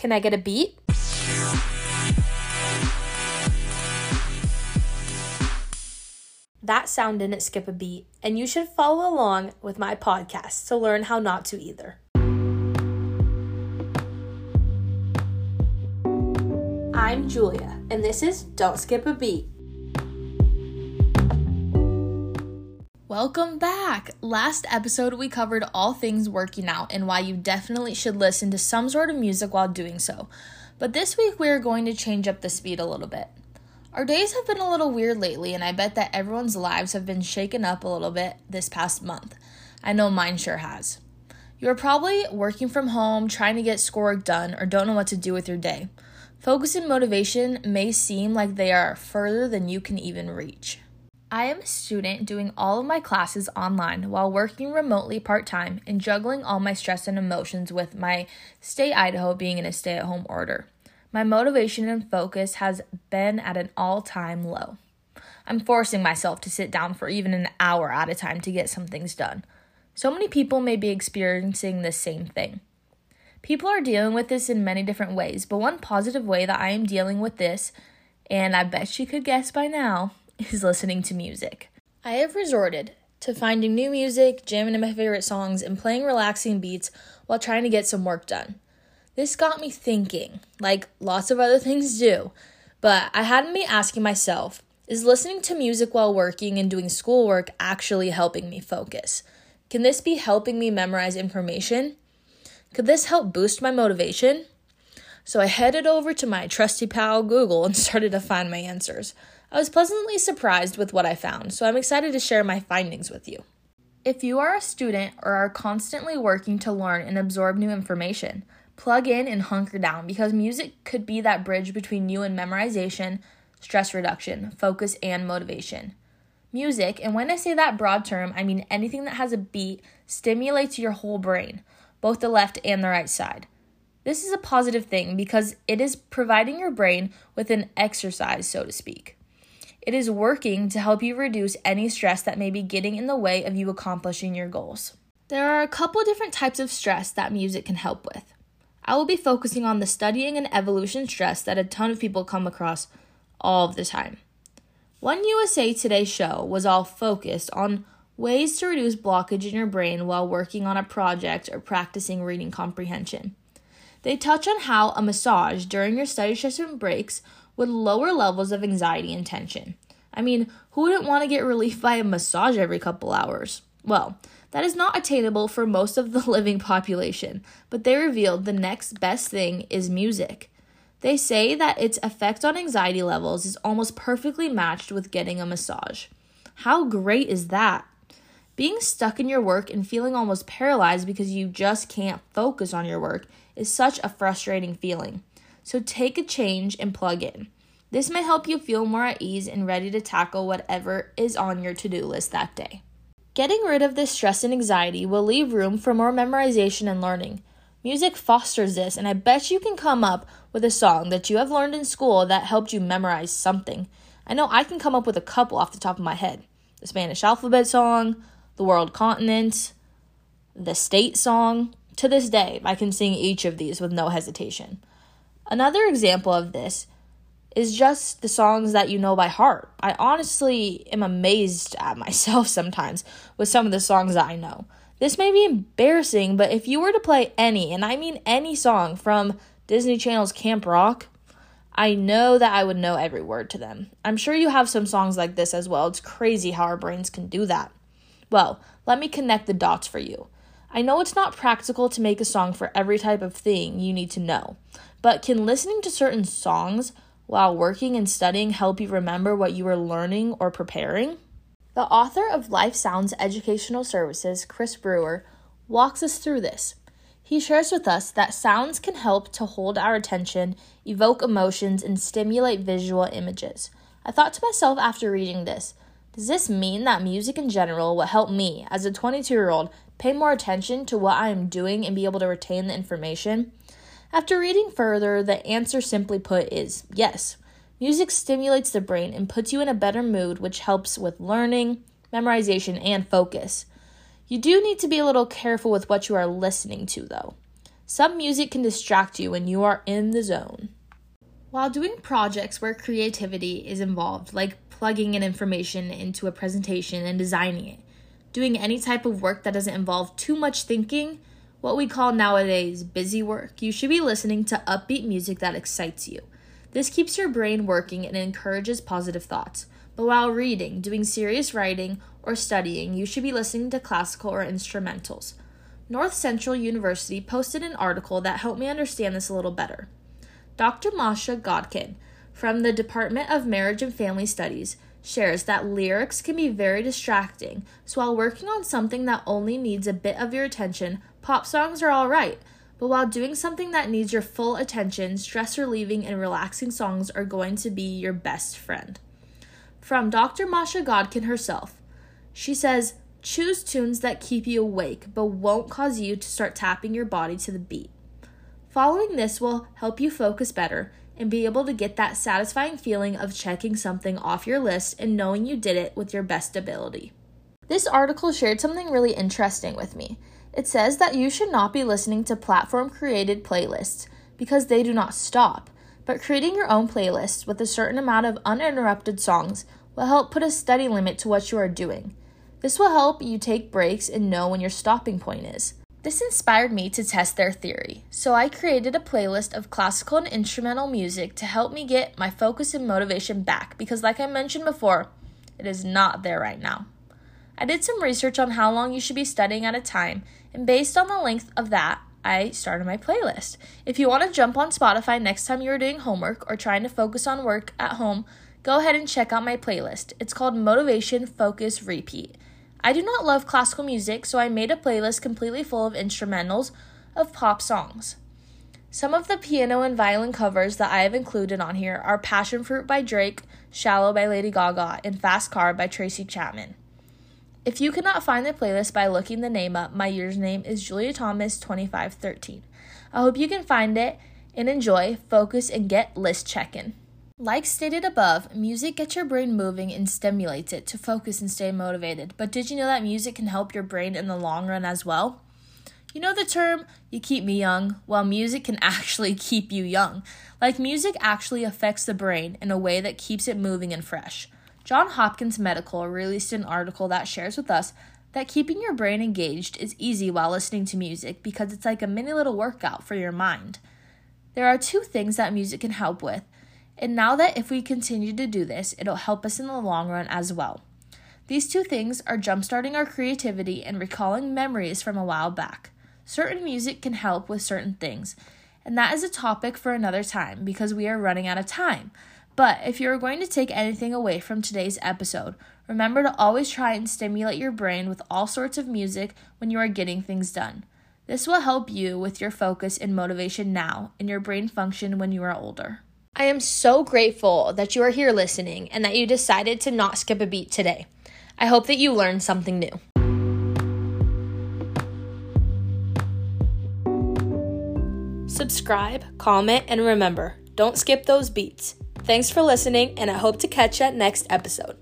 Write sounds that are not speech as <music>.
Can I get a beat? That sound didn't skip a beat, and you should follow along with my podcast to learn how not to either. I'm Julia, and this is Don't Skip a Beat. Welcome back! Last episode, we covered all things working out and why you definitely should listen to some sort of music while doing so. But this week, we are going to change up the speed a little bit. Our days have been a little weird lately, and I bet that everyone's lives have been shaken up a little bit this past month. I know mine sure has. You're probably working from home, trying to get schoolwork done, or don't know what to do with your day. Focus and motivation may seem like they are further than you can even reach. I am a student doing all of my classes online while working remotely part time and juggling all my stress and emotions with my stay Idaho being in a stay at home order. My motivation and focus has been at an all time low. I'm forcing myself to sit down for even an hour at a time to get some things done. So many people may be experiencing the same thing. People are dealing with this in many different ways, but one positive way that I am dealing with this, and I bet you could guess by now, is listening to music. I have resorted to finding new music, jamming to my favorite songs, and playing relaxing beats while trying to get some work done. This got me thinking, like lots of other things do, but I hadn't been asking myself is listening to music while working and doing schoolwork actually helping me focus? Can this be helping me memorize information? Could this help boost my motivation? So I headed over to my trusty pal Google and <laughs> started to find my answers. I was pleasantly surprised with what I found, so I'm excited to share my findings with you. If you are a student or are constantly working to learn and absorb new information, plug in and hunker down because music could be that bridge between you and memorization, stress reduction, focus, and motivation. Music, and when I say that broad term, I mean anything that has a beat, stimulates your whole brain, both the left and the right side. This is a positive thing because it is providing your brain with an exercise, so to speak. It is working to help you reduce any stress that may be getting in the way of you accomplishing your goals. There are a couple different types of stress that music can help with. I will be focusing on the studying and evolution stress that a ton of people come across all the time. One USA Today show was all focused on ways to reduce blockage in your brain while working on a project or practicing reading comprehension. They touch on how a massage during your study session breaks would lower levels of anxiety and tension. I mean, who wouldn't want to get relief by a massage every couple hours? Well, that is not attainable for most of the <laughs> living population, but they revealed the next best thing is music. They say that its effect on anxiety levels is almost perfectly matched with getting a massage. How great is that? Being stuck in your work and feeling almost paralyzed because you just can't focus on your work is such a frustrating feeling. So take a change and plug in. This may help you feel more at ease and ready to tackle whatever is on your to do list that day. Getting rid of this stress and anxiety will leave room for more memorization and learning. Music fosters this, and I bet you can come up with a song that you have learned in school that helped you memorize something. I know I can come up with a couple off the top of my head the Spanish alphabet song, the world continent, the state song. To this day, I can sing each of these with no hesitation. Another example of this is just the songs that you know by heart. I honestly am amazed at <laughs> myself sometimes with some of the songs that I know. This may be embarrassing, but if you were to play any, and I mean any song from Disney Channel's Camp Rock, I know that I would know every word to them. I'm sure you have some songs like this as well. It's crazy how our brains can do that. Well, let me connect the dots for you. I know it's not practical to make a song for every type of thing you need to know, but can listening to certain songs while working and studying help you remember what you are learning or preparing? The author of Life Sounds Educational Services, Chris Brewer, walks us through this. He shares with us that sounds can help to hold our attention, evoke emotions, and stimulate visual images. I thought to myself after reading this, does this mean that music in general will help me, as a 22 year old, pay more attention to what I am doing and be able to retain the information? After reading further, the answer simply put is yes. Music stimulates the brain and puts you in a better mood, which helps with learning, memorization, and focus. You do need to be a little careful with what you are listening to, though. Some music can distract you when you are in the zone. While doing projects where creativity is involved, like plugging in information into a presentation and designing it, doing any type of work that doesn't involve too much thinking, what we call nowadays busy work, you should be listening to upbeat music that excites you. This keeps your brain working and encourages positive thoughts. But while reading, doing serious writing, or studying, you should be listening to classical or instrumentals. North Central University posted an article that helped me understand this a little better. Dr. Masha Godkin from the Department of Marriage and Family Studies shares that lyrics can be very distracting, so while working on something that only needs a bit of your attention, pop songs are alright. But while doing something that needs your full attention, stress relieving and relaxing songs are going to be your best friend. From Dr. Masha Godkin herself, she says, Choose tunes that keep you awake but won't cause you to start tapping your body to the beat. Following this will help you focus better and be able to get that satisfying feeling of checking something off your list and knowing you did it with your best ability. This article shared something really interesting with me. It says that you should not be listening to platform created playlists because they do not stop, but creating your own playlist with a certain amount of uninterrupted songs will help put a steady limit to what you are doing. This will help you take breaks and know when your stopping point is. This inspired me to test their theory, so I created a playlist of classical and instrumental music to help me get my focus and motivation back because, like I mentioned before, it is not there right now. I did some research on how long you should be studying at a time, and based on the length of that, I started my playlist. If you want to jump on Spotify next time you are doing homework or trying to focus on work at home, go ahead and check out my playlist. It's called Motivation Focus Repeat. I do not love classical music, so I made a playlist completely full of instrumentals of pop songs. Some of the piano and violin covers that I have included on here are Passion Fruit by Drake, Shallow by Lady Gaga, and Fast Car by Tracy Chapman. If you cannot find the playlist by looking the name up, my username is Julia Thomas 2513. I hope you can find it and enjoy, focus, and get list checking. Like stated above, music gets your brain moving and stimulates it to focus and stay motivated. But did you know that music can help your brain in the long run as well? You know the term, you keep me young? Well, music can <laughs> actually keep you young. Like, music actually affects the brain in a way that keeps it moving and fresh. John Hopkins Medical released an article that shares with us that keeping your brain engaged is easy while listening to music because it's like a mini little workout for your mind. There are two things that music can help with and now that if we continue to do this, it'll help us in the long run as well. These two things are jumpstarting our creativity and recalling memories from a while back. Certain music can help with certain things, and that is a topic for another time because we are running out of time. But if you are going to take anything away from today's episode, remember to always try and stimulate your brain with all sorts of music when you are getting things done. This will help you with your focus and motivation now and your brain function when you are older. I am so grateful that you are here listening and that you decided to not skip a beat today. I hope that you learned something new. Subscribe, comment, and remember don't skip those beats. Thanks for listening, and I hope to catch you next episode.